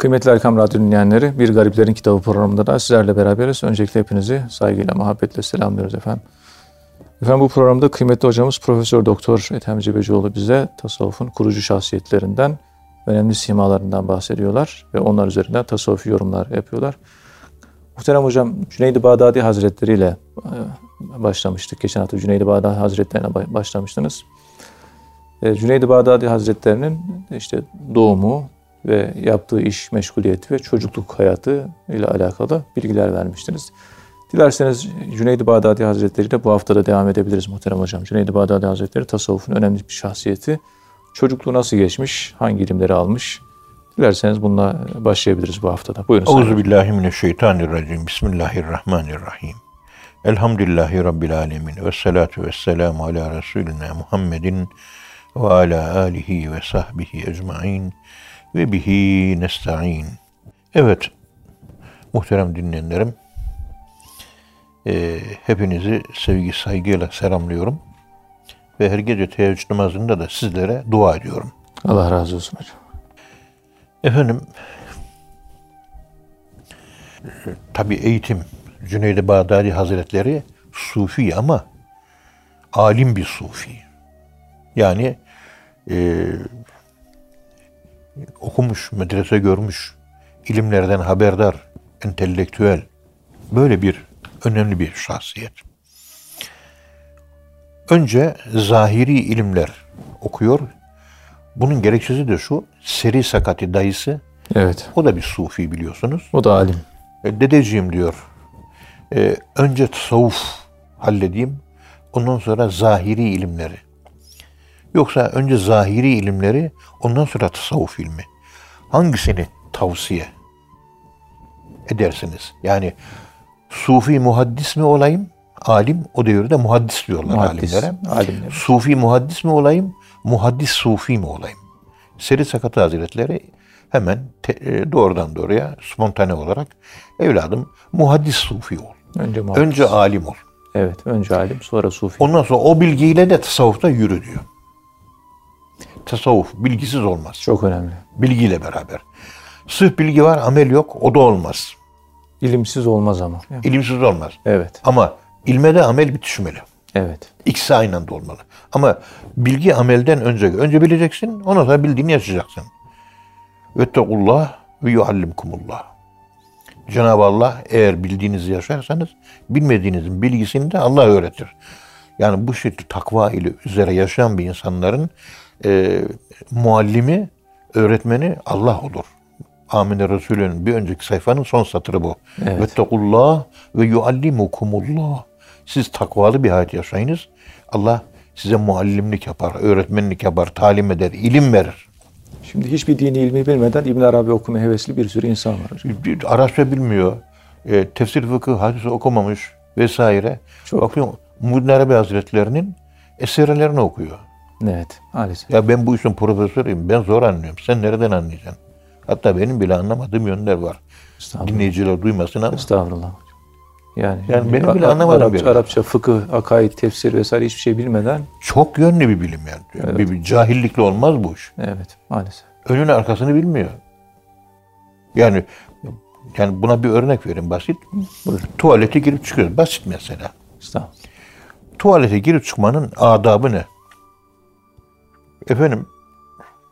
Kıymetli Erkam Radyo dinleyenleri, Bir Gariplerin Kitabı programında da sizlerle beraberiz. Öncelikle hepinizi saygıyla, muhabbetle selamlıyoruz efendim. Efendim bu programda kıymetli hocamız Profesör Doktor Ethem Cebecioğlu bize tasavvufun kurucu şahsiyetlerinden, önemli simalarından bahsediyorlar ve onlar üzerinden tasavvufi yorumlar yapıyorlar. Muhterem hocam Cüneyd-i Bağdadi Hazretleri ile e, başlamıştık. Geçen hafta Cüneyd-i Bağdadi Hazretlerine başlamıştınız. E, Cüneyd-i Bağdadi Hazretlerinin işte doğumu ve yaptığı iş meşguliyeti ve çocukluk hayatı ile alakalı bilgiler vermiştiniz. Dilerseniz Cüneyd-i Bağdadi Hazretleri ile bu haftada devam edebiliriz muhterem hocam. Cüneyd-i Bağdadi Hazretleri tasavvufun önemli bir şahsiyeti. Çocukluğu nasıl geçmiş, hangi ilimleri almış? Dilerseniz bununla başlayabiliriz bu haftada. Buyurun. Euzu billahi mineşşeytanirracim. Bismillahirrahmanirrahim. Elhamdülillahi rabbil alamin ve salatu vesselamu ala resulina Muhammedin ve ala alihi ve sahbihi ecmaîn ve bihi nesta'in. Evet, muhterem dinleyenlerim, e, hepinizi sevgi saygıyla selamlıyorum. Ve her gece teheccüd namazında da sizlere dua ediyorum. Allah razı olsun hocam. Efendim, tabi eğitim, Cüneyd-i Bağdadi Hazretleri Sufi ama alim bir Sufi. Yani e, okumuş, medrese görmüş, ilimlerden haberdar, entelektüel, böyle bir önemli bir şahsiyet. Önce zahiri ilimler okuyor. Bunun gerekçesi de şu, Seri Sakati dayısı, Evet. o da bir sufi biliyorsunuz. O da alim. E, Dedeciğim diyor, e, önce tasavvuf halledeyim, ondan sonra zahiri ilimleri. Yoksa önce zahiri ilimleri, ondan sonra tasavvuf ilmi. Hangisini tavsiye edersiniz? Yani sufi muhaddis mi olayım? Alim, o devirde muhaddis diyorlar Muhaddis, alimlere. alimler. Sufi muhaddis mi olayım? Muhaddis sufi mi olayım? Seri Sakatı Hazretleri hemen te- e, doğrudan doğruya spontane olarak evladım muhaddis sufi ol. Önce muhabbet. Önce alim ol. Evet. Önce alim, sonra sufi. Ondan sonra o bilgiyle de tasavvufta yürü diyor. Tasavvuf bilgisiz olmaz. Çok önemli. Bilgiyle beraber. Sırf bilgi var, amel yok. O da olmaz. İlimsiz olmaz ama. İlimsiz olmaz. Evet. Ama ilme de amel bitişmeli. Evet. İkisi aynı anda olmalı. Ama bilgi amelden önce. Önce bileceksin, ondan sonra bildiğini yaşayacaksın. Vettekullah ve yuallimkumullah. Cenab-ı Allah eğer bildiğinizi yaşarsanız bilmediğinizin bilgisini de Allah öğretir. Yani bu şekilde takva ile üzere yaşayan bir insanların e, muallimi, öğretmeni Allah olur. Amine Resulü'nün bir önceki sayfanın son satırı bu. Evet. Vettekullah ve yuallimukumullah. Siz takvalı bir hayat yaşayınız. Allah size muallimlik yapar, öğretmenlik yapar, talim eder, ilim verir. Şimdi hiçbir dini ilmi bilmeden İbn Arabi okuma hevesli bir sürü insan var. Arapça bilmiyor, e, tefsir fıkıh, hadis okumamış vesaire. Çok. Bakıyor, Muhyiddin Arabi Hazretleri'nin eserlerini okuyor. Evet. Maalesef. Ya ben bu işin profesörüyüm, ben zor anlıyorum. Sen nereden anlayacaksın? Hatta benim bile anlamadığım yönler var. Dinleyiciler duymasın ama. Estağfurullah. Yani, Yani benim bile Ar- anlamadığım Arapça, bir yer. Arapça, fıkıh, akaid, tefsir vesaire hiçbir şey bilmeden Çok yönlü bir bilim yani. Bir, bir cahillikle olmaz bu iş. evet maalesef. önünü arkasını bilmiyor. Yani yani buna bir örnek vereyim basit. Buyurun. Tuvalete girip çıkıyoruz. Basit mesela. Estağfurullah. Tuvalete girip çıkmanın adabı ne? Efendim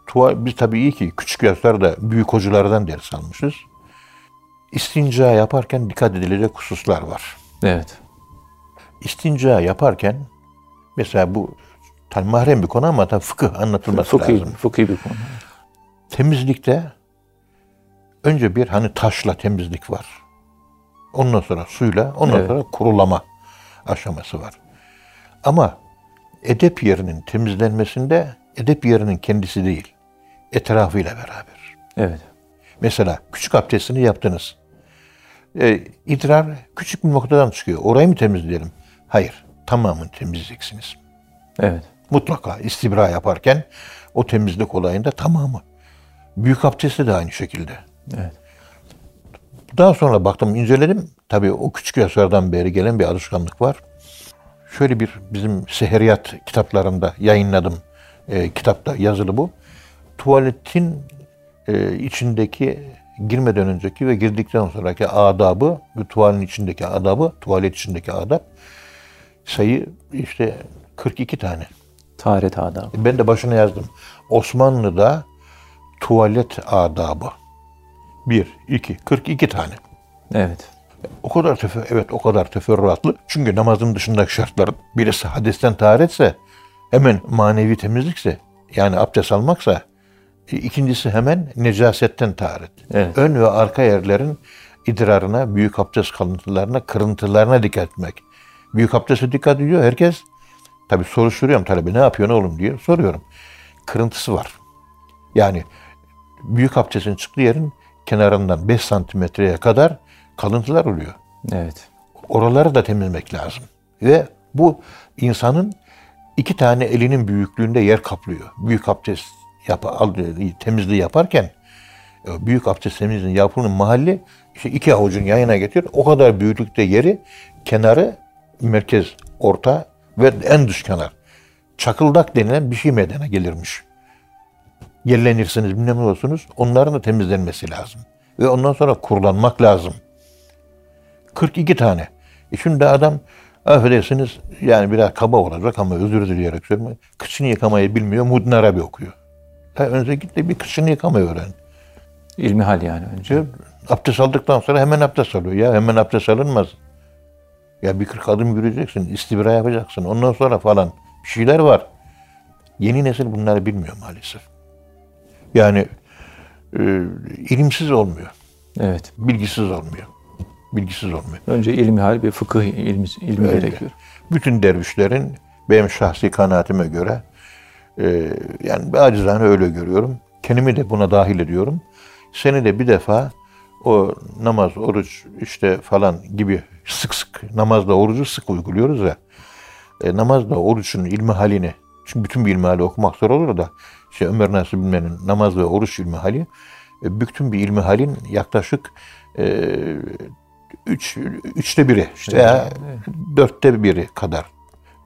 tuval, biz tabii iyi ki küçük yaşlarda büyük hocalardan ders almışız. İstinca yaparken dikkat edilecek hususlar var. Evet. İstinca yaparken mesela bu tabii mahrem bir konu ama tabii fıkıh anlatılması Fıkhi, lazım. fıkhi bir konu. Temizlikte önce bir hani taşla temizlik var. Ondan sonra suyla, ondan Evet. sonra kurulama aşaması var. Ama edep yerinin temizlenmesinde edep yerinin kendisi değil, etrafıyla beraber. Evet. Mesela küçük abdestini yaptınız. E, idrar küçük bir noktadan çıkıyor. Orayı mı temizleyelim? Hayır, tamamını temizleyeceksiniz. Evet. Mutlaka istibra yaparken o temizlik olayında tamamı. Büyük abdesti de aynı şekilde. Evet. Daha sonra baktım, inceledim. Tabii o küçük yaşlardan beri gelen bir alışkanlık var. Şöyle bir bizim seheriyat kitaplarında yayınladım. E, kitapta yazılı bu. Tuvaletin e, içindeki girmeden önceki ve girdikten sonraki adabı, bu tuvalin içindeki adabı, tuvalet içindeki adab sayı işte 42 tane. Taharet adabı. Ben de başına yazdım. Osmanlı'da tuvalet adabı. 1, 2, 42 tane. Evet. O kadar tefer evet o kadar teferruatlı. Çünkü namazın dışındaki şartlar birisi hadesten taharetse hemen manevi temizlikse yani abdest almaksa e, ikincisi hemen necasetten taharet. Evet. Ön ve arka yerlerin idrarına, büyük abdest kalıntılarına, kırıntılarına dikkat etmek. Büyük abdeste dikkat ediyor herkes. Tabi soru soruyorum talebe ne yapıyorsun oğlum diye soruyorum. Kırıntısı var. Yani büyük abdestin çıktığı yerin kenarından 5 santimetreye kadar kalıntılar oluyor. Evet. Oraları da temizlemek lazım. Ve bu insanın iki tane elinin büyüklüğünde yer kaplıyor. Büyük abdest yap, temizliği yaparken e, büyük abdest temizliğinin yapılan mahalli işte iki avucun yayına getir. O kadar büyüklükte yeri kenarı merkez, orta ve en dış kenar. Çakıldak denilen bir şey meydana gelirmiş. Yerlenirsiniz, bilmem ne olursunuz. Onların da temizlenmesi lazım. Ve ondan sonra kurulanmak lazım. 42 tane. E şimdi adam affedersiniz yani biraz kaba olacak ama özür dileyerek söylüyorum. Kıçını yıkamayı bilmiyor. Mudin Arabi okuyor. Ya önce git de bir kıçını yıkamayı öğren. İlmihal yani önce. Abdest aldıktan sonra hemen abdest alıyor. Ya hemen abdest alınmaz. Ya bir kırk adım yürüyeceksin, istibra yapacaksın. Ondan sonra falan bir şeyler var. Yeni nesil bunları bilmiyor maalesef. Yani e, ilimsiz olmuyor. Evet. Bilgisiz olmuyor. Bilgisiz olmuyor. Önce ilmihal bir fıkıh ilmi, ilmi Öyle. gerekiyor. Bütün dervişlerin benim şahsi kanaatime göre e, yani acizane öyle görüyorum. Kendimi de buna dahil ediyorum. Seni de bir defa o namaz, oruç işte falan gibi sık sık namazla orucu sık uyguluyoruz ya. E, namazla orucun ilmi halini çünkü bütün bir ilmi hali okumak zor olur da işte Ömer Nasuh Bilmen'in namaz ve oruç ilmi hali e, bütün bir ilmi halin yaklaşık e, üç, üçte biri işte ya dörtte biri kadar.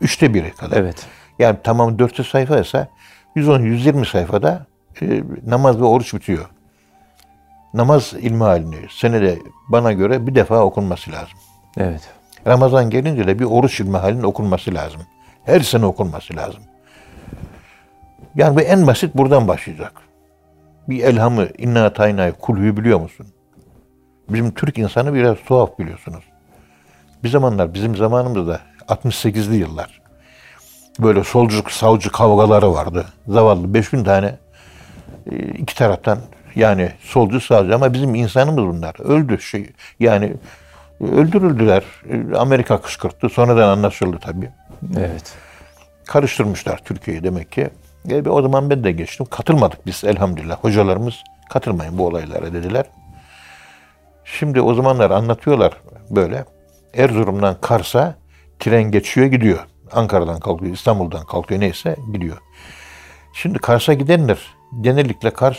Üçte biri kadar. Evet. Yani tamam 400 sayfa ise 110-120 sayfada e, namaz ve oruç bitiyor. Namaz ilmi halini senede bana göre bir defa okunması lazım. Evet. Ramazan gelince de bir oruç ilmi halinin okunması lazım. Her sene okunması lazım. Yani bu en basit buradan başlayacak. Bir elhamı, inna taynayı, kulhuyu biliyor musun? Bizim Türk insanı biraz tuhaf biliyorsunuz. Bir zamanlar bizim zamanımızda 68'li yıllar böyle solcu savcı kavgaları vardı. Zavallı 5000 tane e, iki taraftan yani solcu sağcı ama bizim insanımız bunlar. Öldü şey yani öldürüldüler. E, Amerika kışkırttı. Sonradan anlaşıldı tabii. Evet. Karıştırmışlar Türkiye'yi demek ki. E, o zaman ben de geçtim. Katılmadık biz elhamdülillah. Hocalarımız katılmayın bu olaylara dediler. Şimdi o zamanlar anlatıyorlar böyle. Erzurum'dan Kars'a tren geçiyor gidiyor. Ankara'dan kalkıyor, İstanbul'dan kalkıyor neyse gidiyor. Şimdi Kars'a gidenler genellikle Kars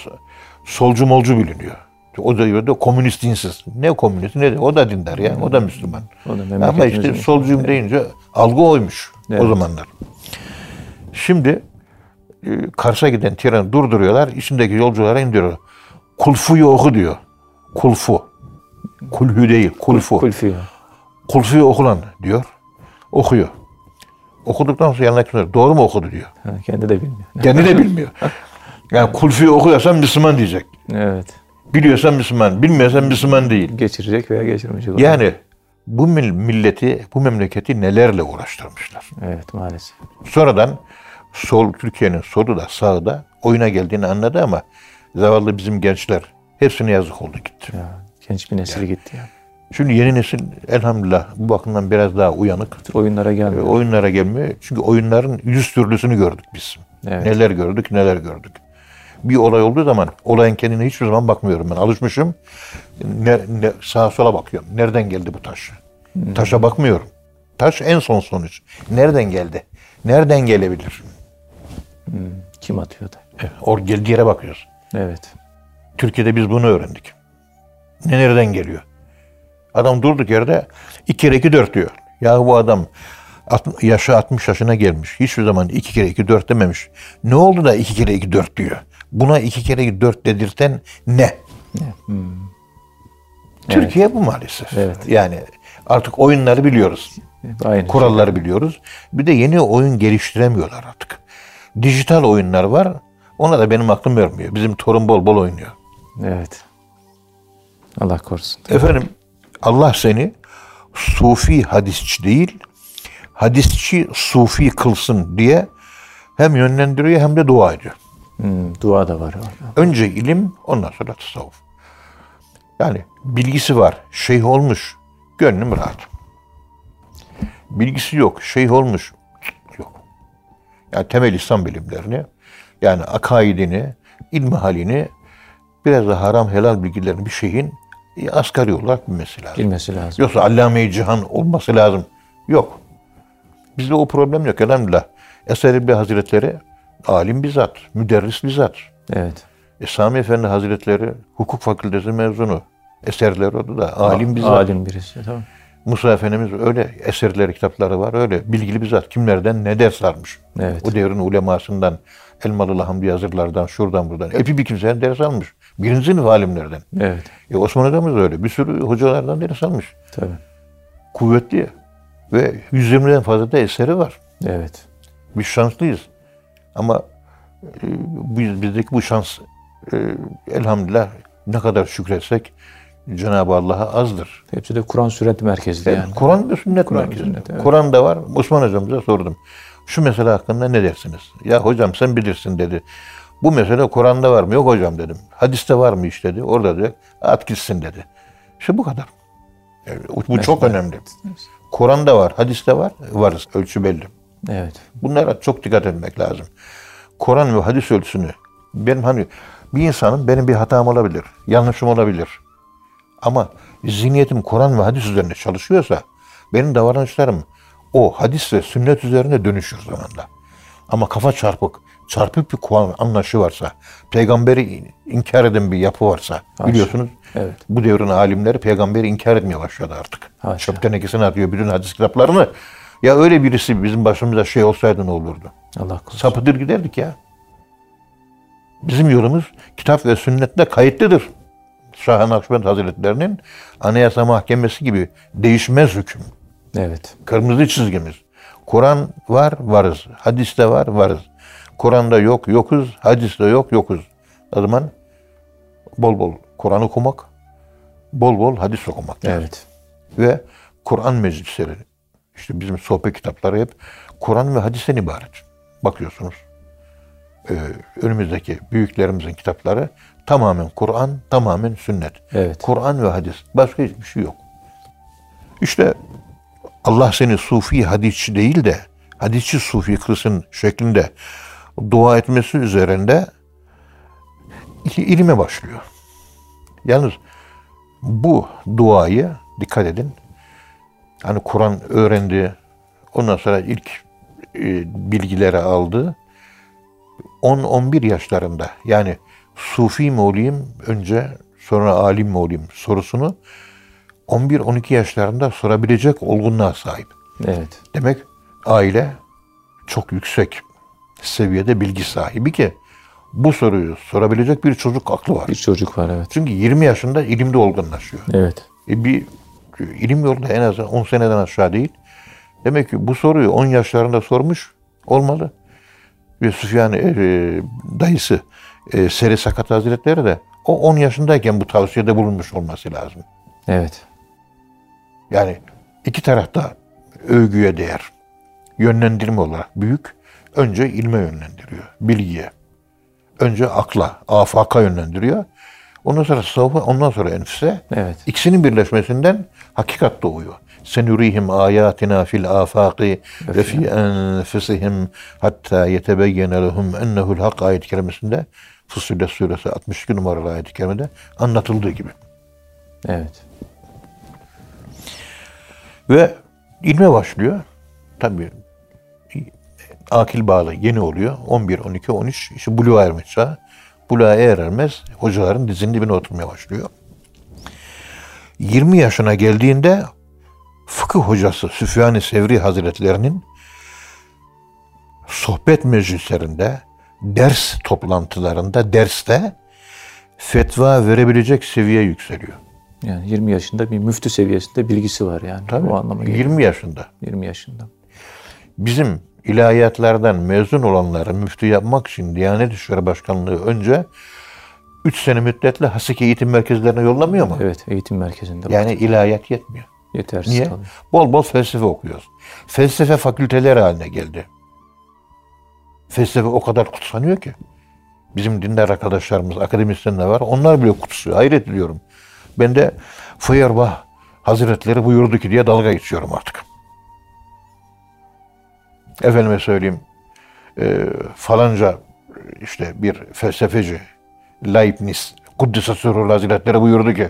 solcu molcu biliniyor. O da, da komünist dinsiz. Ne komünist ne de o da dindar ya. O da Müslüman. O da Ama işte solcuyum deyince algı oymuş o Evet. zamanlar. Şimdi e, Kars'a giden treni durduruyorlar. içindeki yolculara indiriyor. Kulfuyu oku diyor. Kulfu. Kulhü değil, kulfu. Kulfi. Kulfuyu oku lan diyor. Okuyor. Okuduktan sonra yanına kimler doğru mu okudu diyor. Ha, kendi de bilmiyor. Kendi de bilmiyor. Yani kulfuyu okuyorsan Müslüman diyecek. Evet. Biliyorsan Müslüman, bilmiyorsan Müslüman değil. Geçirecek veya geçirmeyecek. olan. Yani bu mil- milleti, bu memleketi nelerle uğraştırmışlar. Evet maalesef. Sonradan sol Türkiye'nin solu da sağı da oyuna geldiğini anladı ama zavallı bizim gençler hepsine yazık oldu gitti. Ya, genç bir nesil gitti ya. Şimdi yeni nesil elhamdülillah bu bakımdan biraz daha uyanık. Oyunlara E, gelmiyor. oyunlara gelmiyor. Çünkü oyunların yüz türlüsünü gördük biz. Evet. Neler gördük, neler gördük. Bir olay olduğu zaman olayın kendine hiçbir zaman bakmıyorum ben. Alışmışım. Ne, ne- sağa sola bakıyorum. Nereden geldi bu taş? Taşa bakmıyorum. Taş en son sonuç. Nereden geldi? Nereden gelebilir? Kim atıyordu? E, Or geldiği yere bakıyoruz. Evet. Türkiye'de biz bunu öğrendik. Ne nereden geliyor? Adam durduk yerde iki kere iki dört diyor. Ya bu adam yaşı 60 yaşına gelmiş. Hiçbir zaman iki kere iki dört dememiş. Ne oldu da iki kere iki dört diyor? Buna iki kere iki dört dedirten ne? Hmm. Türkiye bu maalesef. Evet. Yani artık oyunları biliyoruz. Aynı. Kuralları biliyoruz. Bir de yeni oyun geliştiremiyorlar artık. Dijital oyunlar var. Ona da benim aklım vermiyor. Bizim torun bol bol oynuyor. Evet. Allah korusun. Efendim Allah seni sufi hadisçi değil, hadisçi sufi kılsın diye hem yönlendiriyor hem de dua ediyor. Hmm, dua da var. Önce ilim, ondan sonra tasavvuf. Yani bilgisi var, şeyh olmuş, gönlüm rahat. Bilgisi yok, şeyh olmuş, yok. Yani temel İslam bilimlerini, yani akaidini, ilmi halini, biraz da haram helal bilgilerini bir şeyin e, asgari olarak bilmesi lazım. Bilmesi lazım. Yoksa allame-i cihan olması lazım. Yok. Bizde o problem yok elhamdülillah. Eser İbni Hazretleri alim bizzat, müderris bizzat. Evet. E, Sami Efendi Hazretleri hukuk fakültesi mezunu. Eserleri o da alim bizzat. Alim birisi. Tamam. Musa Efendimiz öyle eserleri, kitapları var öyle. Bilgili bizzat. Kimlerden ne ders almış. Evet. O devrin ulemasından, Elmalılı Hamdi Yazırlardan, şuradan buradan. Epi bir kimseden ders almış. Birinci sınıf alimlerden. Evet. E, Osman Hocamız da öyle. Bir sürü hocalardan ders almış. Tabii. Kuvvetli. Ve 120'den fazla da eseri var. Evet. Biz şanslıyız. Ama e, biz, bizdeki bu şans e, elhamdülillah ne kadar şükretsek Cenab-ı Allah'a azdır. Hepsi de Kur'an sünnet merkezli Yani yani. Kur'an ve sünnet Kur'an sünnet, evet. Kur'an'da var. Osman hocamıza sordum. Şu mesele hakkında ne dersiniz? Ya hocam sen bilirsin dedi. Bu mesele Kur'an'da var mı? Yok hocam dedim. Hadiste var mı iş dedi. Orada diyor. At gitsin dedi. İşte bu kadar. Yani bu çok önemli. Kur'an'da var, hadiste var. Varız. Ölçü belli. Evet. Bunlara çok dikkat etmek lazım. Kur'an ve hadis ölçüsünü benim hani bir insanın benim bir hatam olabilir, yanlışım olabilir. Ama zihniyetim Kur'an ve hadis üzerine çalışıyorsa benim davranışlarım o hadis ve sünnet üzerine dönüşür zamanla. Ama kafa çarpık, çarpık bir Kur'an anlaşı varsa, peygamberi inkar eden bir yapı varsa biliyorsunuz Evet. bu devrin alimleri peygamberi inkar etmeye başladı artık. Haşa. Çöp tenekesine atıyor bütün hadis kitaplarını. Ya öyle birisi bizim başımıza şey olsaydı ne olurdu? Allah korusun. Sapıtır giderdik ya. Bizim yolumuz kitap ve sünnette kayıtlıdır. Şah-ı Nakşibend Hazretleri'nin Anayasa Mahkemesi gibi değişmez hüküm. Evet. Kırmızı çizgimiz. Kur'an var, varız. Hadiste var, varız. Kur'an'da yok, yokuz. Hadiste yok, yokuz. O zaman bol bol Kur'an okumak, bol bol hadis okumak. lazım. Evet. Ve Kur'an meclisleri, işte bizim sohbet kitapları hep Kur'an ve hadisten ibaret. Bakıyorsunuz. Ee, önümüzdeki büyüklerimizin kitapları tamamen Kur'an, tamamen sünnet. Evet. Kur'an ve hadis. Başka hiçbir şey yok. İşte Allah seni sufi hadisçi değil de hadisçi sufi kılsın şeklinde dua etmesi üzerinde ilime başlıyor. Yalnız bu duayı dikkat edin. Hani Kur'an öğrendi. Ondan sonra ilk e, bilgileri aldı. 10-11 yaşlarında yani sufi mi olayım önce sonra alim mi olayım sorusunu 11-12 yaşlarında sorabilecek olgunluğa sahip. Evet. Demek aile çok yüksek seviyede bilgi sahibi ki bu soruyu sorabilecek bir çocuk aklı var. Bir çocuk var evet. Çünkü 20 yaşında ilimde olgunlaşıyor. Evet. E bir ilim yolunda en az 10 seneden aşağı değil. Demek ki bu soruyu 10 yaşlarında sormuş olmalı. Ve Süfyan e, dayısı e, Seri Sakat Hazretleri de o 10 yaşındayken bu tavsiyede bulunmuş olması lazım. Evet. Yani iki tarafta övgüye değer. Yönlendirme olarak büyük. Önce ilme yönlendiriyor, bilgiye. Önce akla, afaka yönlendiriyor. Ondan sonra tasavvufa, ondan sonra enfüse. Evet. İkisinin birleşmesinden hakikat doğuyor. Senurihim ayatina fil afaqi ve fi enfusihim hatta yetebeyyene lehum ennehu'l hak ayet-i kerimesinde Fussilet suresi 62 numaralı ayet-i kerimede anlatıldığı gibi. Evet. Ve ilme başlıyor. Tabii akil bağlı yeni oluyor. 11, 12, 13 işte buluğa çağı. Buluğa erer ermez hocaların dizinin dibine oturmaya başlıyor. 20 yaşına geldiğinde fıkıh hocası Süfyan-ı Sevri Hazretlerinin sohbet meclislerinde, ders toplantılarında, derste fetva verebilecek seviyeye yükseliyor. Yani 20 yaşında bir müftü seviyesinde bilgisi var yani. Tabii. O geliyor. 20 yaşında. 20 yaşında. Bizim ilahiyatlardan mezun olanları müftü yapmak için Diyanet İşleri Başkanlığı önce 3 sene müddetle Haseki eğitim merkezlerine yollamıyor mu? Evet, eğitim merkezinde. Yani ilahiyat yetmiyor. Yetersiz Niye? kalıyor. Bol bol felsefe okuyoruz. Felsefe fakülteleri haline geldi. Felsefe o kadar kutsanıyor ki. Bizim dindar arkadaşlarımız, akademisyenler var. Onlar bile kutsuyor. Hayret ediyorum. Ben de Feuerbach Hazretleri buyurdu ki diye dalga geçiyorum artık. Efendime söyleyeyim e, falanca işte bir felsefeci Leibniz Kuddise Sürrül Hazretleri buyurdu ki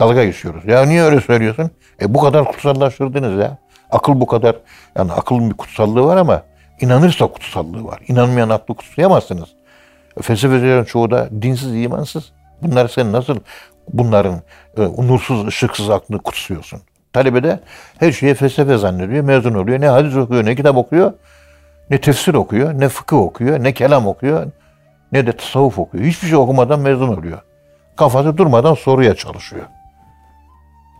dalga geçiyoruz. Ya niye öyle söylüyorsun? E bu kadar kutsallaştırdınız ya. Akıl bu kadar yani akılın bir kutsallığı var ama inanırsa kutsallığı var. İnanmayan aklı kutsayamazsınız. Felsefecilerin çoğu da dinsiz, imansız. Bunlar sen nasıl bunların e, nursuz, ışıksız aklını kutsuyorsun? Talebe de her şeye felsefe zannediyor, mezun oluyor. Ne hadis okuyor, ne kitap okuyor, ne tefsir okuyor, ne fıkıh okuyor, ne kelam okuyor, ne de tasavvuf okuyor. Hiçbir şey okumadan mezun oluyor. Kafası durmadan soruya çalışıyor.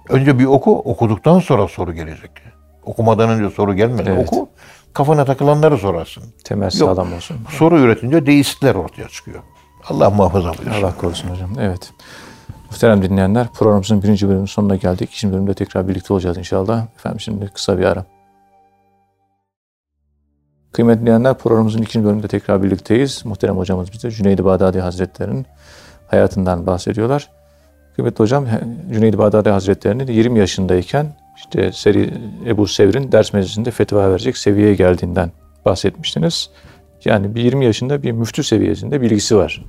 Önce bir oku, okuduktan sonra soru gelecek. Okumadan önce soru gelmez. Evet. Oku, kafana takılanları sorarsın. Temel sağlam olsun. Soru üretince deistler ortaya çıkıyor. Allah muhafaza buyursun. Allah korusun hocam. Evet. Muhterem dinleyenler programımızın birinci bölümünün sonuna geldik. İkinci bölümde tekrar birlikte olacağız inşallah. Efendim şimdi kısa bir ara. Kıymetli dinleyenler programımızın ikinci bölümünde tekrar birlikteyiz. Muhterem hocamız bize Cüneydi Bağdadi Hazretleri'nin hayatından bahsediyorlar. Kıymetli hocam Cüneydi Bağdadi Hazretleri'nin 20 yaşındayken işte Seri Ebu Sevr'in ders meclisinde fetva verecek seviyeye geldiğinden bahsetmiştiniz. Yani bir 20 yaşında bir müftü seviyesinde bilgisi var.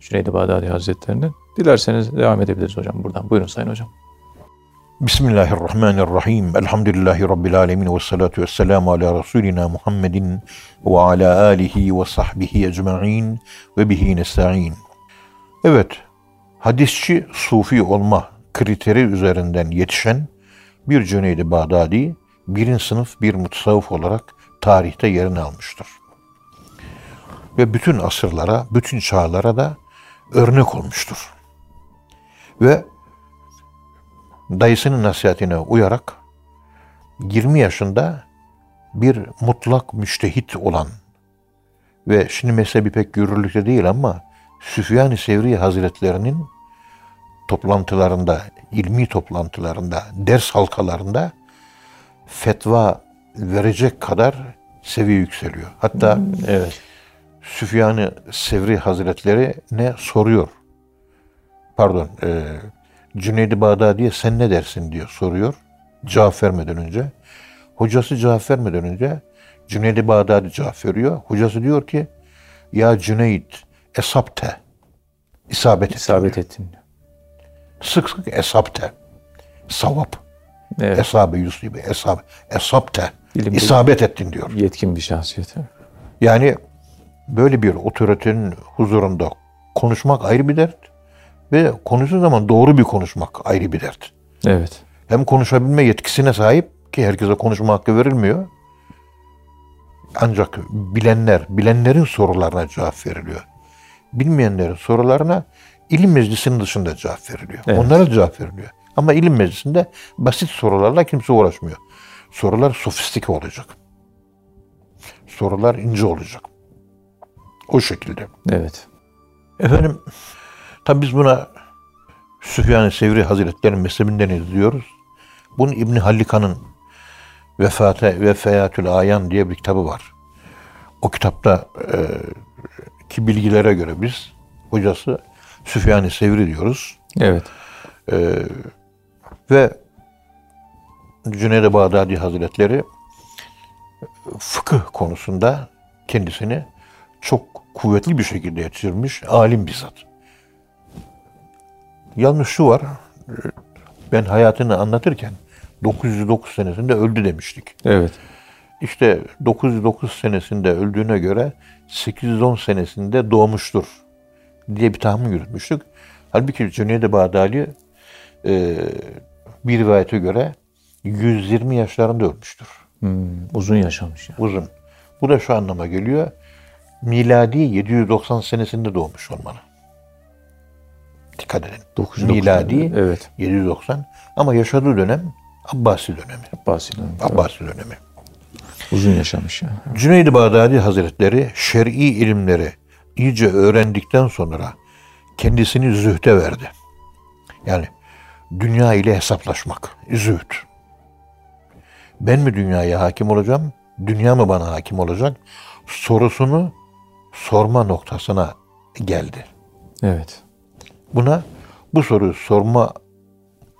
Cüneydi Bağdadi Hazretleri'nin. Dilerseniz devam edebiliriz hocam buradan. Buyurun Sayın Hocam. Bismillahirrahmanirrahim. Elhamdülillahi Rabbil alemin ve salatu ve selamu ala Resulina Muhammedin ve ala alihi ve sahbihi ecma'in ve bihi nesta'in. Evet, hadisçi sufi olma kriteri üzerinden yetişen bir Cüneydi Bağdadi, birinci sınıf bir mutasavvıf olarak tarihte yerini almıştır. Ve bütün asırlara, bütün çağlara da örnek olmuştur. Ve dayısının nasihatine uyarak 20 yaşında bir mutlak müştehit olan ve şimdi mezhebi pek yürürlükte değil ama Süfyan-ı Sevri Hazretlerinin toplantılarında, ilmi toplantılarında, ders halkalarında fetva verecek kadar seviye yükseliyor. Hatta Evet. Süfyan-ı Sevri Hazretleri ne soruyor. Pardon, e, Cüneydi Bağdadi'ye sen ne dersin diyor soruyor. Cevap vermeden önce. Hocası cevap vermeden önce Cüneydi Bağdadi cevap veriyor. Hocası diyor ki ya Cüneyt esapte isabet. İsabet ettin. Sık sık esapte. Savap. Evet. Esabe yusibe esabe. Esapte. İlimde- isabet ettin diyor. Yetkin bir şahsiyet. Yani böyle bir otoritenin huzurunda konuşmak ayrı bir dert ve konuştuğu zaman doğru bir konuşmak ayrı bir dert. Evet. Hem konuşabilme yetkisine sahip ki herkese konuşma hakkı verilmiyor. Ancak bilenler, bilenlerin sorularına cevap veriliyor. Bilmeyenlerin sorularına ilim meclisinin dışında cevap veriliyor. Evet. Onlara cevap veriliyor. Ama ilim meclisinde basit sorularla kimse uğraşmıyor. Sorular sofistike olacak. Sorular ince olacak. O şekilde. Evet. Efendim, tabi biz buna Süfyan-ı Sevri Hazretleri'nin mezhebinden izliyoruz. Bunun İbn Hallika'nın Vefate ve Feyatül Ayan diye bir kitabı var. O kitapta e, ki bilgilere göre biz hocası Süfyan-ı Sevri diyoruz. Evet. E, ve Cüneyd-i Bağdadi Hazretleri fıkıh konusunda kendisini çok kuvvetli bir şekilde yetiştirmiş, alim bizzat. Yalnız şu var, ben hayatını anlatırken 909 senesinde öldü demiştik. Evet. İşte 909 senesinde öldüğüne göre 810 senesinde doğmuştur diye bir tahmin yürütmüştük. Halbuki Cüneyd-i Bağdadi e, bir rivayete göre 120 yaşlarında ölmüştür. Hmm, uzun yaşamış. Yani. Uzun. Bu da şu anlama geliyor. Miladi 790 senesinde doğmuş olmalı. Dikkat edin. 990. Miladi Evet. 790 ama yaşadığı dönem Abbasi dönemi. Abbasi dönemi. Abbasi dönemi. Uzun yaşamış ya. Cüneyd-i Bağdadi Hazretleri şer'i ilimleri iyice öğrendikten sonra kendisini zühde verdi. Yani dünya ile hesaplaşmak, zühd. Ben mi dünyaya hakim olacağım, dünya mı bana hakim olacak sorusunu sorma noktasına geldi. Evet. Buna bu soruyu sorma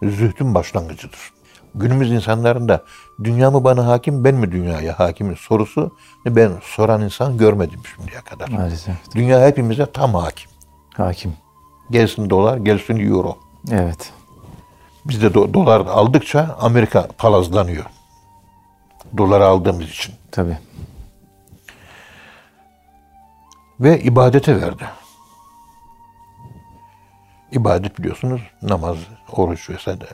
zühdün başlangıcıdır. Günümüz insanlarında dünya mı bana hakim, ben mi dünyaya hakimim sorusu ben soran insan görmedim şimdiye kadar. Maalesef. Dünya hepimize tam hakim. Hakim. Gelsin dolar, gelsin euro. Evet. Biz de do- dolar aldıkça Amerika palazlanıyor. Doları aldığımız için. Tabii. Ve ibadete verdi. İbadet biliyorsunuz namaz, oruç vesaire.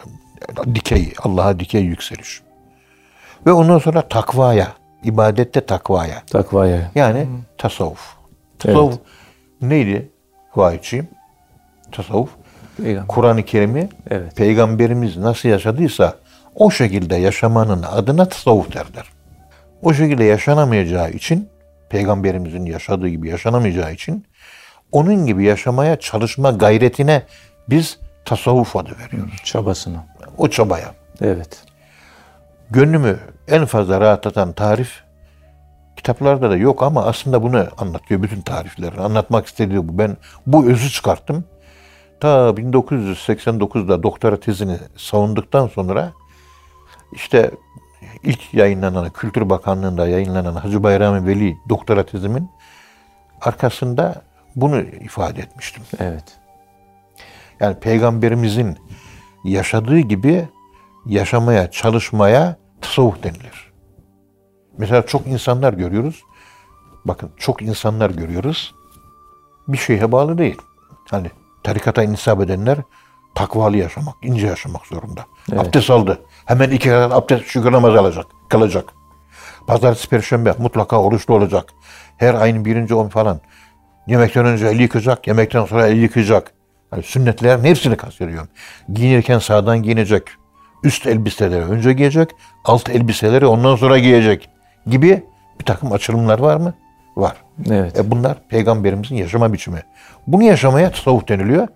Dikey, Allah'a dikey yükseliş. Ve ondan sonra takvaya, ibadette takvaya. Takvaya. Yani tasavvuf. Tasavvuf neydi vahiyçiyim? Tasavvuf. Kur'an-ı Kerim'i Evet. Peygamberimiz nasıl yaşadıysa o şekilde yaşamanın adına tasavvuf derler. O şekilde yaşanamayacağı için Peygamberimizin yaşadığı gibi yaşanamayacağı için onun gibi yaşamaya çalışma gayretine biz tasavvuf adı veriyoruz. Çabasını. O çabaya. Evet. Gönlümü en fazla rahatlatan tarif kitaplarda da yok ama aslında bunu anlatıyor bütün tariflerini. Anlatmak istediği bu. Ben bu özü çıkarttım. Ta 1989'da doktora tezini savunduktan sonra işte ilk yayınlanan Kültür Bakanlığı'nda yayınlanan Hacı Bayrami Veli doktora tezimin arkasında bunu ifade etmiştim. Evet. Yani peygamberimizin yaşadığı gibi yaşamaya, çalışmaya tasavvuf denilir. Mesela çok insanlar görüyoruz. Bakın çok insanlar görüyoruz. Bir şeye bağlı değil. Hani tarikata intisap edenler takvalı yaşamak, ince yaşamak zorunda. Evet. Abdest aldı. Hemen iki rekat abdest şükür namazı alacak, kılacak. Pazartesi, perşembe mutlaka oruçlu olacak. Her ayın birinci on falan. Yemekten önce el yıkayacak, yemekten sonra el yıkayacak. Yani sünnetlerin hepsini kastediyorum. Giyinirken sağdan giyinecek. Üst elbiseleri önce giyecek, alt elbiseleri ondan sonra giyecek gibi bir takım açılımlar var mı? Var. Evet. E bunlar peygamberimizin yaşama biçimi. Bunu yaşamaya tasavvuf deniliyor.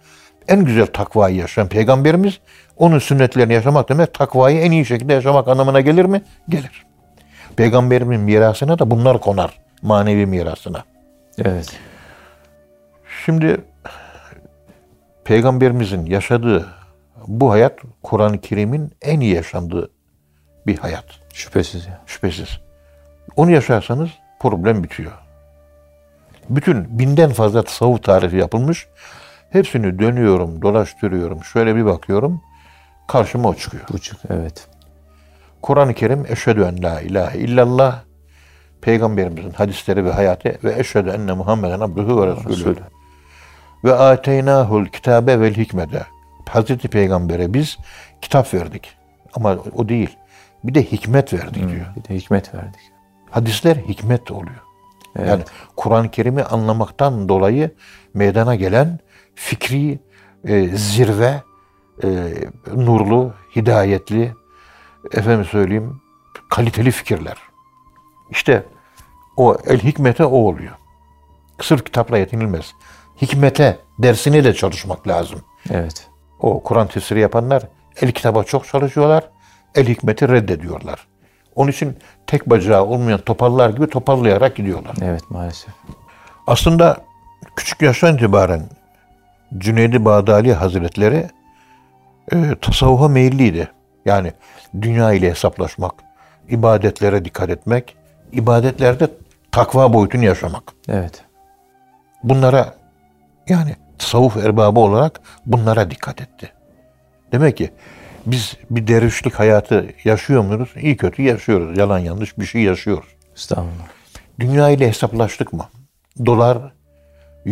En güzel takvayı yaşayan peygamberimiz onun sünnetlerini yaşamak demek takvayı en iyi şekilde yaşamak anlamına gelir mi? Gelir. Peygamberimin mirasına da bunlar konar. Manevi mirasına. Evet. Şimdi peygamberimizin yaşadığı bu hayat Kur'an-ı Kerim'in en iyi yaşandığı bir hayat. Şüphesiz ya. Şüphesiz. Onu yaşarsanız problem bitiyor. Bütün binden fazla tasavvuf tarifi yapılmış. Hepsini dönüyorum, dolaştırıyorum, şöyle bir bakıyorum. Karşıma o çıkıyor. Buçuk. Evet. Kur'an-ı Kerim eşhedü en la ilahe illallah Peygamberimizin hadisleri ve hayatı ve eşhedü enne Muhammeden abduhu ve resulü. Ve ateynahul kitabe vel hikmete. Hazreti Peygamber'e biz kitap verdik. Ama o değil. Bir de hikmet verdik diyor. Bir de hikmet verdik. Hadisler hikmet oluyor. Evet. Yani Kur'an-ı Kerim'i anlamaktan dolayı meydana gelen fikri e, zirve, e, nurlu, hidayetli, efendim söyleyeyim, kaliteli fikirler. İşte o el hikmete o oluyor. Sırf kitapla yetinilmez. Hikmete, dersine de çalışmak lazım. Evet. O Kur'an tefsiri yapanlar el kitaba çok çalışıyorlar, el hikmeti reddediyorlar. Onun için tek bacağı olmayan topallar gibi topallayarak gidiyorlar. Evet maalesef. Aslında küçük yaştan itibaren Cüneydi Bağdali Hazretleri e, tasavvufa meyilliydi. Yani dünya ile hesaplaşmak, ibadetlere dikkat etmek, ibadetlerde takva boyutunu yaşamak. Evet. Bunlara yani tasavvuf erbabı olarak bunlara dikkat etti. Demek ki biz bir dervişlik hayatı yaşıyor muyuz? İyi kötü yaşıyoruz. Yalan yanlış bir şey yaşıyoruz. Estağfurullah. Dünya ile hesaplaştık mı? Dolar,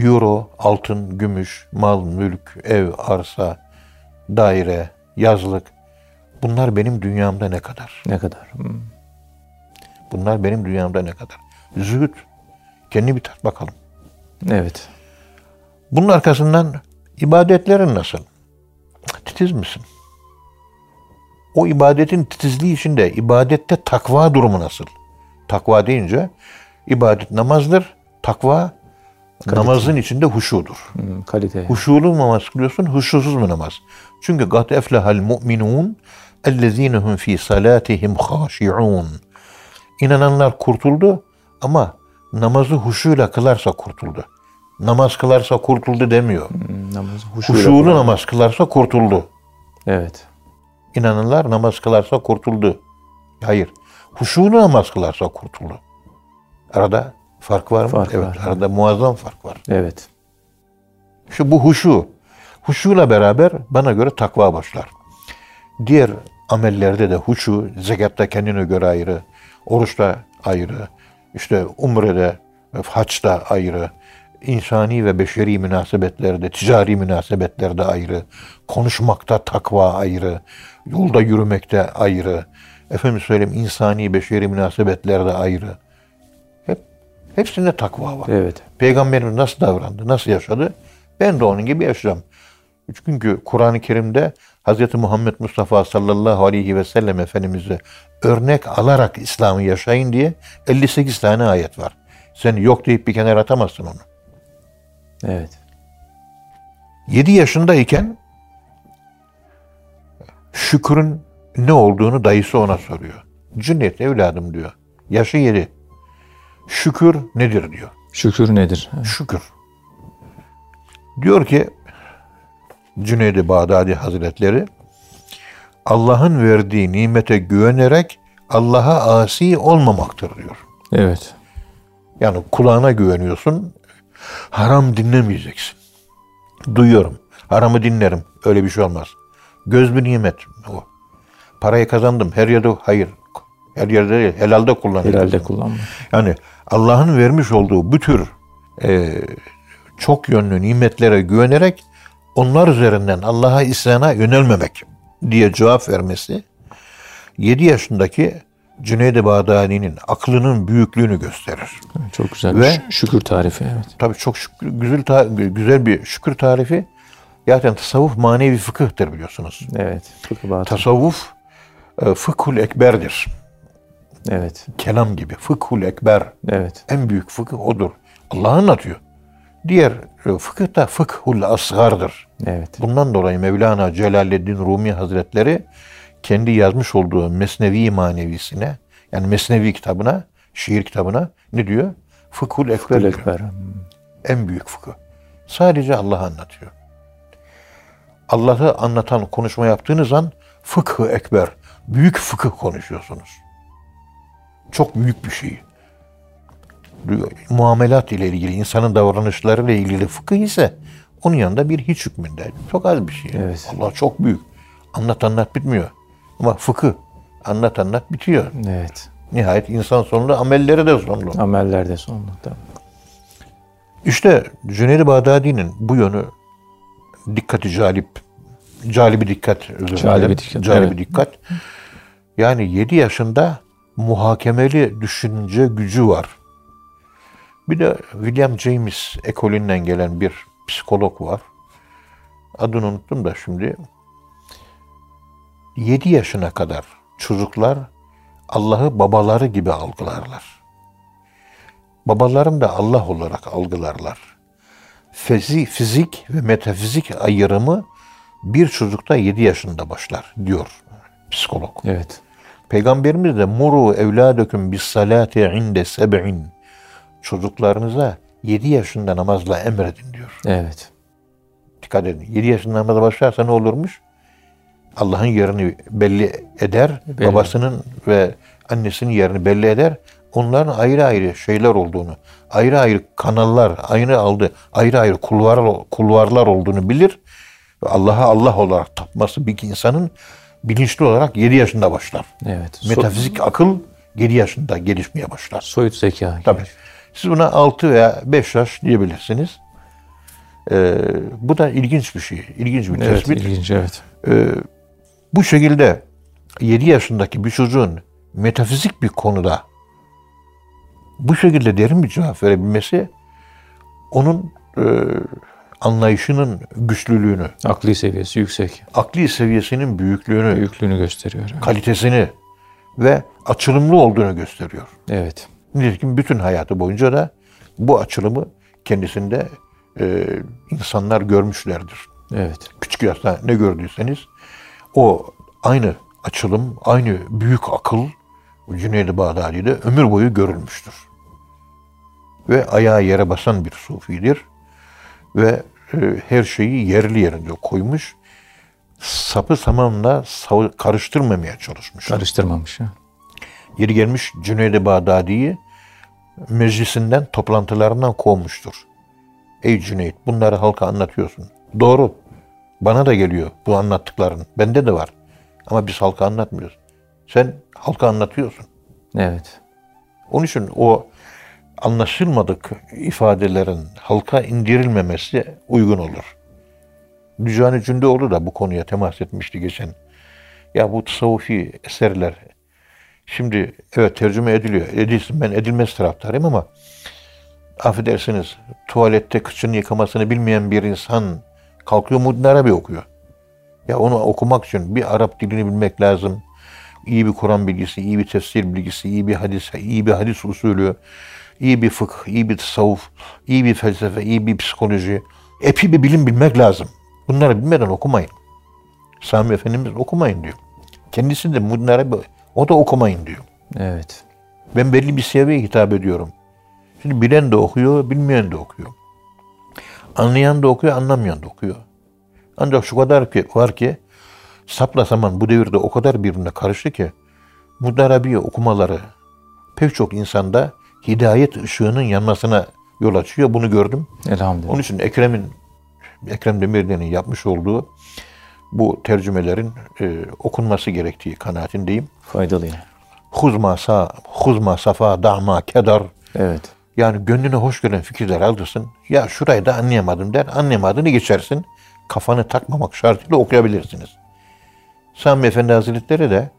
euro, altın, gümüş, mal, mülk, ev, arsa, daire, yazlık. Bunlar benim dünyamda ne kadar? Ne kadar? Hmm. Bunlar benim dünyamda ne kadar? Zühd. Kendi bir tat bakalım. Evet. Bunun arkasından İbadetlerin nasıl? Titiz misin? O ibadetin titizliği içinde ibadette takva durumu nasıl? Takva deyince ibadet namazdır. Takva namazın içinde huşudur. Hmm, kalite. Huşulu mu namaz kılıyorsun, huşusuz mu namaz? Çünkü gat eflehal mu'minun ellezinehum fi salatihim haşi'un. İnananlar kurtuldu ama namazı huşuyla kılarsa kurtuldu. Namaz kılarsa kurtuldu demiyor. Hmm, namaz, huşuyla Huşulu kılan. namaz kılarsa kurtuldu. Evet. İnananlar namaz kılarsa kurtuldu. Hayır. Huşulu namaz kılarsa kurtuldu. Arada fark var mı? Fark evet. var. Arada muazzam fark var. Evet. Şu bu huşu. Huşuyla beraber bana göre takva başlar. Diğer amellerde de huşu, zekatta kendine göre ayrı, oruçta ayrı, işte umrede, haçta ayrı, insani ve beşeri münasebetlerde, ticari münasebetlerde ayrı, konuşmakta takva ayrı, yolda yürümekte ayrı, efendim söyleyeyim insani beşeri münasebetlerde ayrı. Hep hepsinde takva var. Evet. Peygamberimiz nasıl davrandı, nasıl yaşadı? Ben de onun gibi yaşayacağım. Çünkü Kur'an-ı Kerim'de Hz. Muhammed Mustafa sallallahu aleyhi ve sellem Efendimiz'e örnek alarak İslam'ı yaşayın diye 58 tane ayet var. Sen yok deyip bir kenara atamazsın onu. Evet. 7 yaşındayken şükrün ne olduğunu dayısı ona soruyor. Cüneyt evladım diyor. Yaşı 7. Şükür nedir diyor. Şükür nedir? Şükür. Diyor ki Cüneyd-i Bağdadi Hazretleri Allah'ın verdiği nimete güvenerek Allah'a asi olmamaktır diyor. Evet. Yani kulağına güveniyorsun, haram dinlemeyeceksin. Duyuyorum, haramı dinlerim. Öyle bir şey olmaz. Göz bir nimet o. Parayı kazandım, her yerde hayır. Her yerde değil, helalde kullanıyorum. Herhalde kullanma. Yani Allah'ın vermiş olduğu bu tür e, çok yönlü nimetlere güvenerek onlar üzerinden Allah'a isyana yönelmemek diye cevap vermesi 7 yaşındaki Cüneyd-i Bağdadi'nin aklının büyüklüğünü gösterir. Çok güzel Ve- bir şükür tarifi. Evet. Tabii çok şükür, güzel, ta- güzel bir şükür tarifi. Zaten tasavvuf manevi fıkıhtır biliyorsunuz. Evet. Fıkıh. Tasavvuf e, fıkhul ekberdir. Evet. Kelam gibi. Fıkhul ekber. Evet. En büyük fıkıh odur. Allah anlatıyor. Diğer e, fıkıh da fıkhul asgardır. Evet. Bundan dolayı Mevlana Celaleddin Rumi Hazretleri kendi yazmış olduğu Mesnevi manevisine yani Mesnevi kitabına, şiir kitabına ne diyor? Fıkhul ekber. Diyor. ekber. En büyük fıkıh. Sadece Allah anlatıyor. Allah'ı anlatan konuşma yaptığınız an fıkhı ekber, büyük fıkıh konuşuyorsunuz. Çok büyük bir şey. Muamelat ile ilgili, insanın davranışları ile ilgili fıkıh ise onun yanında bir hiç hükmünde. Çok az bir şey. Evet. Allah çok büyük. Anlat anlat bitmiyor. Ama fıkıh anlat anlat bitiyor. Evet. Nihayet insan sonunda amelleri de sonlu. Ameller de sonunda. İşte Cüneyd-i Bağdadi'nin bu yönü dikkati calip, calibi dikkat. Calibi dikkat, Calibi evet. dikkat. Yani 7 yaşında muhakemeli düşünce gücü var. Bir de William James ekolünden gelen bir psikolog var. Adını unuttum da şimdi. 7 yaşına kadar çocuklar Allah'ı babaları gibi algılarlar. Babalarım da Allah olarak algılarlar. Fizik, fizik ve metafizik ayrımı bir çocukta 7 yaşında başlar diyor psikolog. Evet. Peygamberimiz de muru evladöküm bis salati inde seb'in. Çocuklarınıza 7 yaşında namazla emredin diyor. Evet. Dikkat edin. 7 yaşında namaza başlarsa ne olurmuş? Allah'ın yerini belli eder. Belli. Babasının ve annesinin yerini belli eder. Onların ayrı ayrı şeyler olduğunu, ayrı ayrı kanallar, ayrı aldı, ayrı ayrı kulvar, kulvarlar olduğunu bilir. Ve Allah'a Allah olarak tapması bir insanın bilinçli olarak 7 yaşında başlar. Evet. So- Metafizik akıl 7 yaşında gelişmeye başlar. soyut zeka. Tabii. Siz buna 6 veya 5 yaş diyebilirsiniz. Ee, bu da ilginç bir şey. İlginç bir Evet, tespit. ilginç, evet. Ee, bu şekilde 7 yaşındaki bir çocuğun metafizik bir konuda bu şekilde derin bir cevap verebilmesi onun e, anlayışının güçlülüğünü, Akli seviyesi yüksek. akli seviyesinin büyüklüğünü, Büyüklüğünü gösteriyor. kalitesini ve açılımlı olduğunu gösteriyor. Evet. Nitekim bütün hayatı boyunca da bu açılımı kendisinde e, insanlar görmüşlerdir. Evet. Küçük yaşta ne gördüyseniz o aynı açılım, aynı büyük akıl Cüneyd-i Bağdadi'de ömür boyu görülmüştür. Ve ayağı yere basan bir sufidir. Ve her şeyi yerli yerinde koymuş. Sapı samanla karıştırmamaya çalışmış. Karıştırmamış. ya. Yeri gelmiş Cüneyd-i Bağdadi'yi meclisinden, toplantılarından kovmuştur. Ey Cüneyt bunları halka anlatıyorsun. Doğru. Bana da geliyor bu anlattıkların. Bende de var. Ama biz halka anlatmıyoruz. Sen halka anlatıyorsun. Evet. Onun için o anlaşılmadık ifadelerin halka indirilmemesi uygun olur. Dücani Cündoğlu da bu konuya temas etmişti geçen. Ya bu tasavvufi eserler şimdi evet tercüme ediliyor. Edilsin ben edilmez taraftarıyım ama affedersiniz tuvalette kıçını yıkamasını bilmeyen bir insan kalkıyor Muddin Arabi okuyor. Ya onu okumak için bir Arap dilini bilmek lazım. İyi bir Kur'an bilgisi, iyi bir tefsir bilgisi, iyi bir hadis, iyi bir hadis usulü, iyi bir fıkh, iyi bir tasavvuf, iyi bir felsefe, iyi bir psikoloji. Epi bir bilim bilmek lazım. Bunları bilmeden okumayın. Sami Efendimiz okumayın diyor. Kendisi de Arabi o da okumayın diyor. Evet. Ben belli bir seviyeye hitap ediyorum. Şimdi bilen de okuyor, bilmeyen de okuyor. Anlayan da okuyor, anlamayan da okuyor. Ancak şu kadar ki var ki sapla saman bu devirde o kadar birbirine karıştı ki Muddarabiye okumaları pek çok insanda hidayet ışığının yanmasına yol açıyor. Bunu gördüm. Elhamdülillah. Onun için Ekrem'in Ekrem Demirden'in yapmış olduğu bu tercümelerin e, okunması gerektiği kanaatindeyim. Faydalı. Huzma sa, huzma safa, da'ma kedar. Evet. Yani gönlüne hoş gelen fikirler alırsın. Ya şurayı da anlayamadım der. Anlayamadığını geçersin. Kafanı takmamak şartıyla okuyabilirsiniz. Sami Efendi Hazretleri de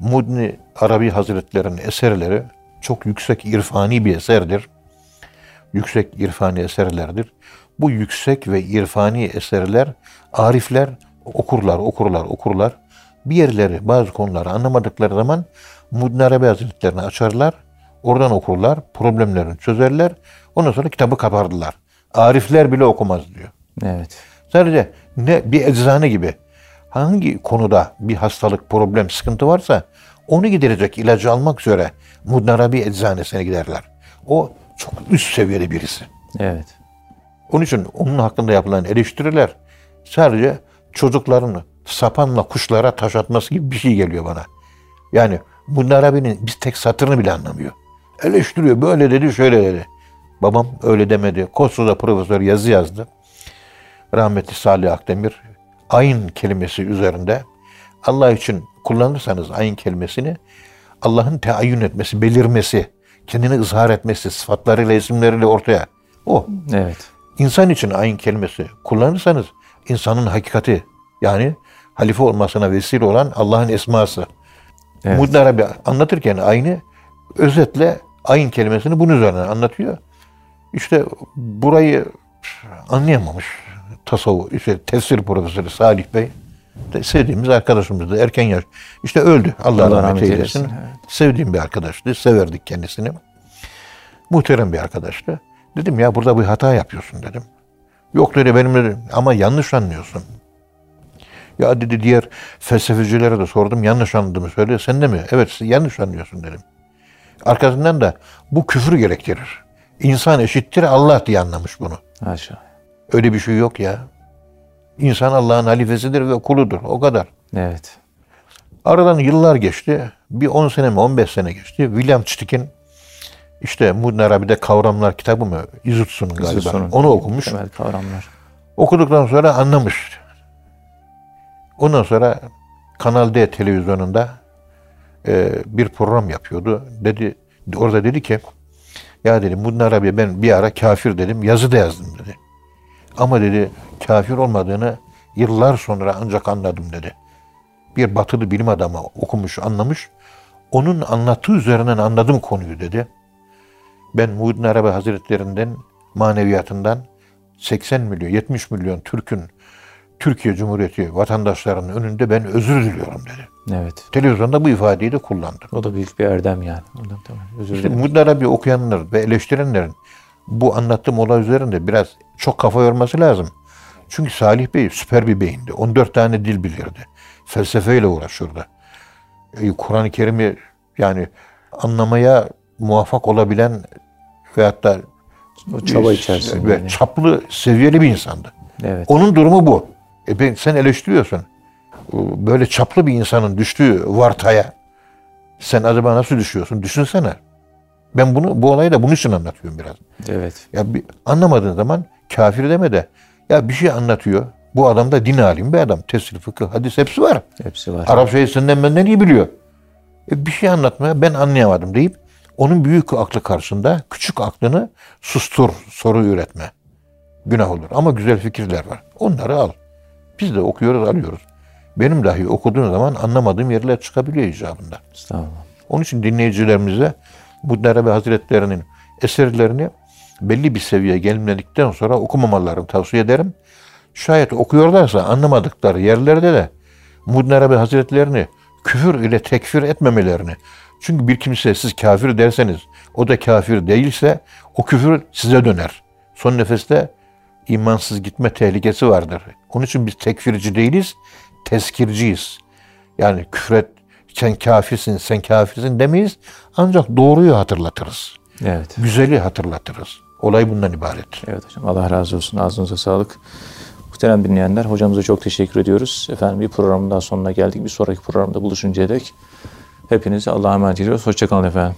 Mudni Arabi Hazretleri'nin eserleri çok yüksek irfani bir eserdir. Yüksek irfani eserlerdir. Bu yüksek ve irfani eserler arifler okurlar, okurlar, okurlar. Bir yerleri, bazı konuları anlamadıkları zaman Mudni Arabi Hazretlerini açarlar. Oradan okurlar, problemlerini çözerler. Ondan sonra kitabı kapardılar. Arifler bile okumaz diyor. Evet. Sadece ne bir eczane gibi hangi konuda bir hastalık, problem, sıkıntı varsa onu giderecek ilacı almak üzere Mudnarabi eczanesine giderler. O çok üst seviyede birisi. Evet. Onun için onun hakkında yapılan eleştiriler sadece çocukların sapanla kuşlara taş atması gibi bir şey geliyor bana. Yani Mudnarabi'nin bir tek satırını bile anlamıyor. Eleştiriyor böyle dedi şöyle dedi. Babam öyle demedi. Kosoda profesör yazı yazdı rahmetli Salih Akdemir ayın kelimesi üzerinde Allah için kullanırsanız ayın kelimesini Allah'ın teayyün etmesi, belirmesi, kendini ızhar etmesi, sıfatlarıyla, isimleriyle ortaya. O. Evet. İnsan için ayın kelimesi kullanırsanız insanın hakikati yani halife olmasına vesile olan Allah'ın esması. Evet. Muddin Arabi anlatırken aynı özetle ayın kelimesini bunun üzerine anlatıyor. İşte burayı anlayamamış tasavvuf, işte tefsir profesörü Salih Bey sevdiğimiz arkadaşımızdı. Erken yaş. İşte öldü. Allah, Allah rahmet, eylesin. eylesin, evet. Sevdiğim bir arkadaştı. Severdik kendisini. Muhterem bir arkadaştı. Dedim ya burada bir hata yapıyorsun dedim. Yok dedi benim dedim ama yanlış anlıyorsun. Ya dedi diğer felsefecilere de sordum yanlış anladığımı söyle. Sen de mi? Evet yanlış anlıyorsun dedim. Arkasından da bu küfür gerektirir. İnsan eşittir Allah diye anlamış bunu. Haşa. Öyle bir şey yok ya. İnsan Allah'ın halifesidir ve kuludur. O kadar. Evet. Aradan yıllar geçti. Bir 10 sene mi 15 sene geçti. William Chick'in işte Muddin Arabi'de kavramlar kitabı mı? İzutsu'nun galiba. Züssun'un Onu okumuş. Temel kavramlar. Okuduktan sonra anlamış. Ondan sonra Kanal D televizyonunda e, bir program yapıyordu. Dedi orada dedi ki ya dedi Muddin Arabi ben bir ara kafir dedim. Yazı da yazdım dedi. Ama dedi kafir olmadığını yıllar sonra ancak anladım dedi. Bir batılı bilim adamı okumuş, anlamış. Onun anlattığı üzerinden anladım konuyu dedi. Ben Muhyiddin Arabi Hazretlerinden, maneviyatından 80 milyon, 70 milyon Türk'ün Türkiye Cumhuriyeti vatandaşlarının önünde ben özür diliyorum dedi. Evet. Televizyonda bu ifadeyi de kullandı. O da büyük bir erdem yani. Ondan tamam. Özür İşte dilerim. Muddarabi okuyanlar ve eleştirenlerin bu anlattığım olay üzerinde biraz çok kafa yorması lazım. Çünkü Salih Bey süper bir beyindi. 14 tane dil bilirdi. Felsefeyle uğraşırdı. E, Kur'an-ı Kerim'i yani anlamaya muvaffak olabilen veyahut da O çaba içerisinde. ve yani. çaplı, seviyeli bir insandı. Evet. Onun durumu bu. E ben, sen eleştiriyorsun. Böyle çaplı bir insanın düştüğü vartaya sen acaba nasıl düşüyorsun? Düşünsene. Ben bunu bu olayı da bunun için anlatıyorum biraz. Evet. Ya bir, anlamadığın zaman kafir deme de ya bir şey anlatıyor. Bu adam da din alim bir adam. Tefsir, fıkıh, hadis hepsi var. Hepsi var. Arapçayı senden benden iyi biliyor. E bir şey anlatmaya ben anlayamadım deyip onun büyük aklı karşısında küçük aklını sustur, soru üretme. Günah olur. Ama güzel fikirler var. Onları al. Biz de okuyoruz, alıyoruz. Benim dahi okuduğum zaman anlamadığım yerler çıkabiliyor icabında. Estağfurullah. Onun için dinleyicilerimize bu Darabi Hazretlerinin eserlerini belli bir seviyeye gelmedikten sonra okumamalarını tavsiye ederim. Şayet okuyorlarsa anlamadıkları yerlerde de Mudnarabi Hazretlerini küfür ile tekfir etmemelerini. Çünkü bir kimse siz kafir derseniz o da kafir değilse o küfür size döner. Son nefeste imansız gitme tehlikesi vardır. Onun için biz tekfirci değiliz, tezkirciyiz. Yani küfret, sen kafirsin, sen kafirsin demeyiz. Ancak doğruyu hatırlatırız. Evet. Güzeli hatırlatırız. Olay bundan ibaret. Evet hocam. Allah razı olsun. Ağzınıza sağlık. Muhterem dinleyenler, hocamıza çok teşekkür ediyoruz. Efendim bir programın daha sonuna geldik. Bir sonraki programda buluşuncaya dek hepinizi Allah'a emanet ediyoruz. Hoşçakalın efendim.